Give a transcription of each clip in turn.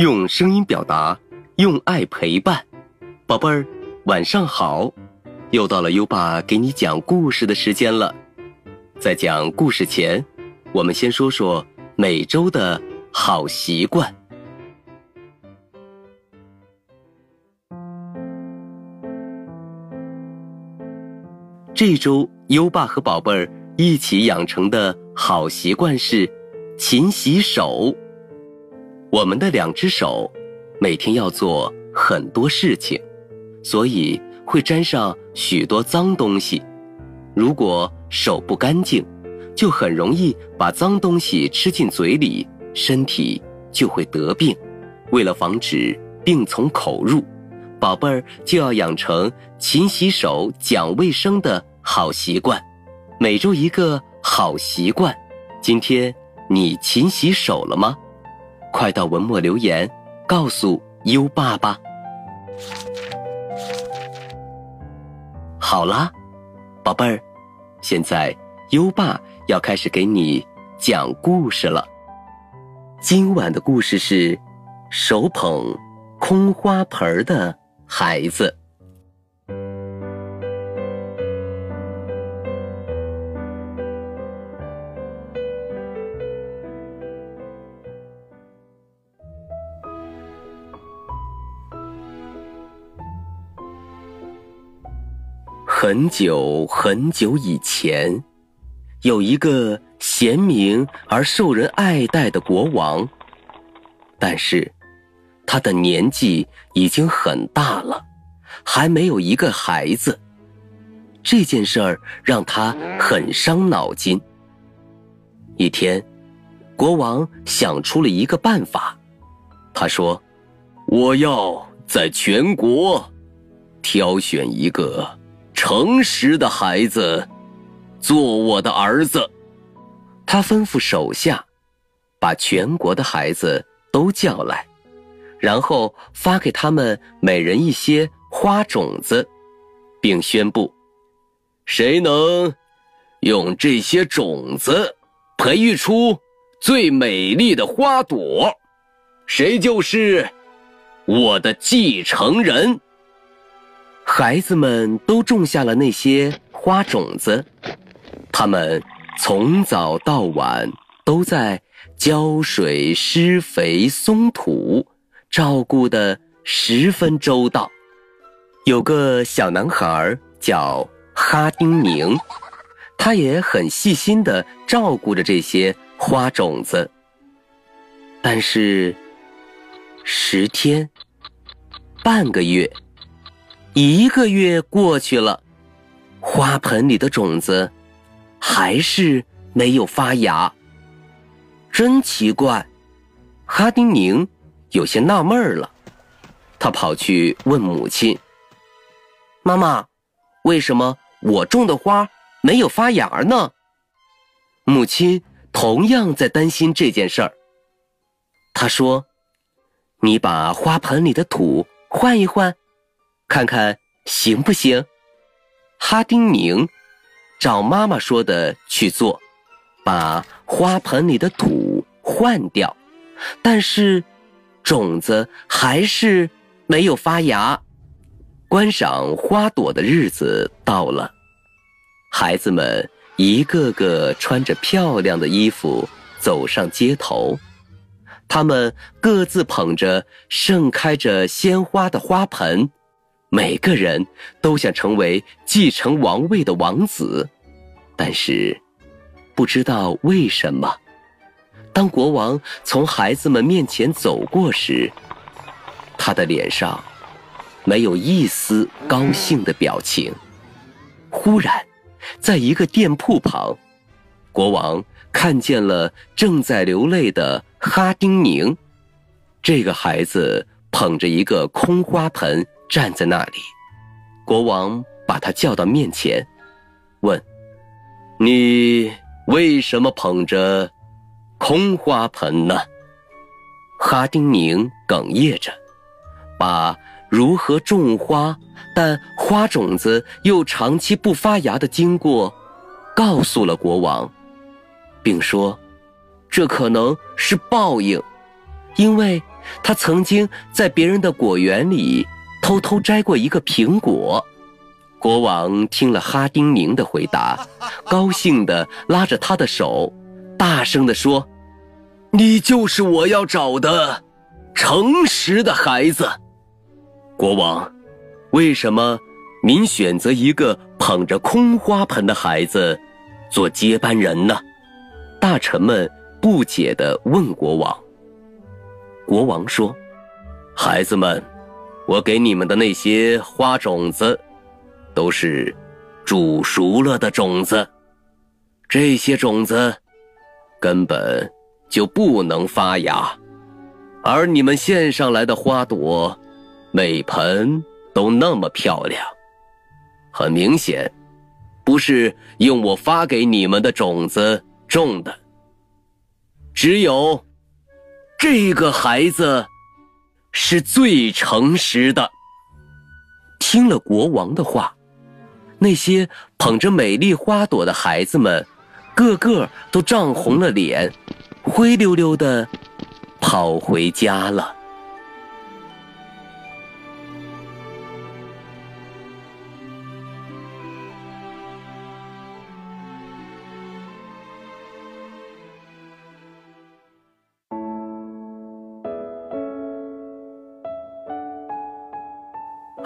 用声音表达，用爱陪伴。宝贝儿，晚上好！又到了优爸给你讲故事的时间了。在讲故事前，我们先说说每周的好习惯。这周优爸和宝贝儿一起养成的好习惯是勤洗手。我们的两只手每天要做很多事情，所以会沾上许多脏东西。如果手不干净，就很容易把脏东西吃进嘴里，身体就会得病。为了防止病从口入，宝贝儿就要养成勤洗手、讲卫生的。好习惯，每周一个好习惯。今天你勤洗手了吗？快到文末留言，告诉优爸吧。好啦，宝贝儿，现在优爸要开始给你讲故事了。今晚的故事是手捧空花盆的孩子。很久很久以前，有一个贤明而受人爱戴的国王。但是，他的年纪已经很大了，还没有一个孩子。这件事儿让他很伤脑筋。一天，国王想出了一个办法。他说：“我要在全国挑选一个。”诚实的孩子，做我的儿子。他吩咐手下，把全国的孩子都叫来，然后发给他们每人一些花种子，并宣布：谁能用这些种子培育出最美丽的花朵，谁就是我的继承人。孩子们都种下了那些花种子，他们从早到晚都在浇水、施肥、松土，照顾的十分周到。有个小男孩叫哈丁宁，他也很细心的照顾着这些花种子。但是，十天，半个月。一个月过去了，花盆里的种子还是没有发芽。真奇怪，哈丁宁有些纳闷了。他跑去问母亲：“妈妈，为什么我种的花没有发芽呢？”母亲同样在担心这件事儿。他说：“你把花盆里的土换一换。”看看行不行？哈丁宁照妈妈说的去做，把花盆里的土换掉，但是种子还是没有发芽。观赏花朵的日子到了，孩子们一个个穿着漂亮的衣服走上街头，他们各自捧着盛开着鲜花的花盆。每个人都想成为继承王位的王子，但是不知道为什么，当国王从孩子们面前走过时，他的脸上没有一丝高兴的表情。忽然，在一个店铺旁，国王看见了正在流泪的哈丁宁，这个孩子捧着一个空花盆。站在那里，国王把他叫到面前，问：“你为什么捧着空花盆呢？”哈丁宁哽咽着，把如何种花但花种子又长期不发芽的经过告诉了国王，并说：“这可能是报应，因为他曾经在别人的果园里偷偷摘过一个苹果。国王听了哈丁宁的回答，高兴地拉着他的手，大声地说：“你就是我要找的诚实的孩子。”国王，为什么您选择一个捧着空花盆的孩子做接班人呢？大臣们不解地问国王。国王说：“孩子们，我给你们的那些花种子，都是煮熟了的种子。这些种子根本就不能发芽，而你们献上来的花朵，每盆都那么漂亮。很明显，不是用我发给你们的种子种的。只有。”这个孩子是最诚实的。听了国王的话，那些捧着美丽花朵的孩子们，个个都涨红了脸，灰溜溜的跑回家了。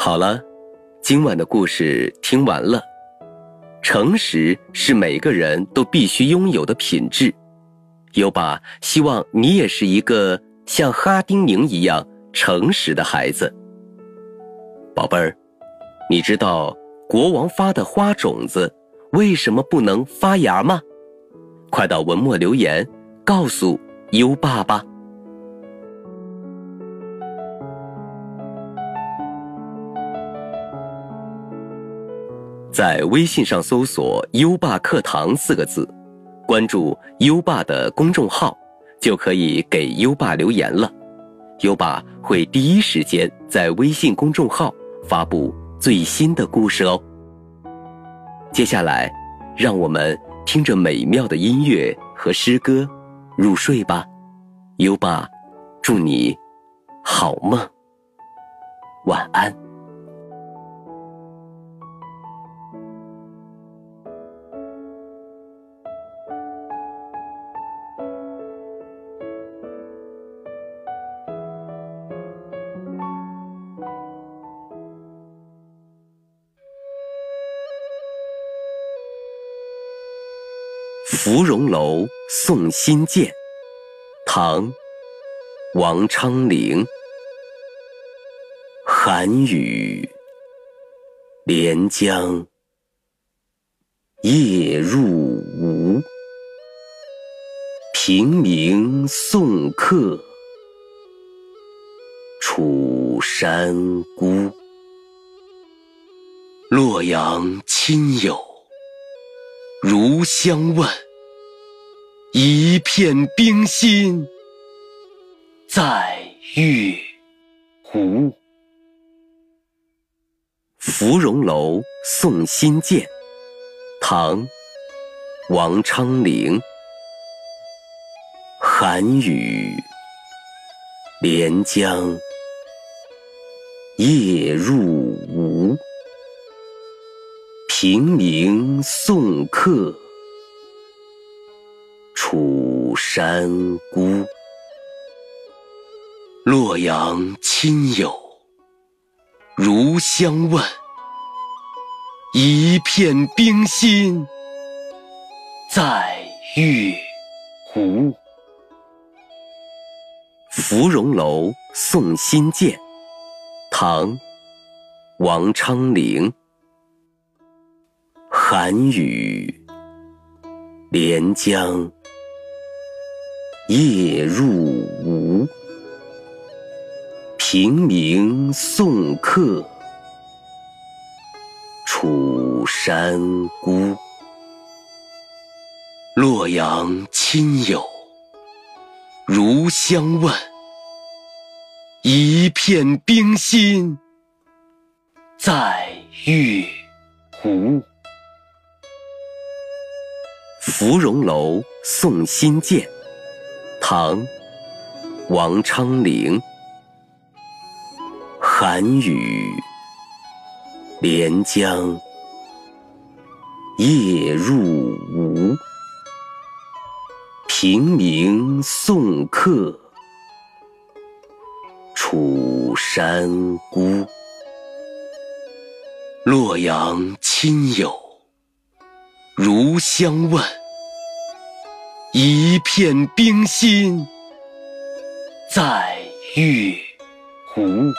好了，今晚的故事听完了。诚实是每个人都必须拥有的品质。优爸希望你也是一个像哈丁宁一样诚实的孩子。宝贝儿，你知道国王发的花种子为什么不能发芽吗？快到文末留言告诉优爸吧。在微信上搜索“优爸课堂”四个字，关注优爸的公众号，就可以给优爸留言了。优爸会第一时间在微信公众号发布最新的故事哦。接下来，让我们听着美妙的音乐和诗歌入睡吧。优爸，祝你好梦，晚安。芙蓉楼送辛渐，唐·王昌龄。寒雨连江夜入吴，平明送客楚山孤。洛阳亲友如相问。一片冰心在玉壶。芙蓉楼送辛渐，唐·王昌龄。寒雨连江夜入吴，平明送客。山孤，洛阳亲友如相问。一片冰心在玉壶。芙蓉楼送辛渐，唐·王昌龄。寒雨连江。夜入吴，平明送客楚山孤。洛阳亲友如相问，一片冰心在玉壶。芙蓉楼送辛渐。唐，王昌龄。寒雨连江夜入吴，平明送客楚山孤。洛阳亲友如相问，一片冰心在玉壶。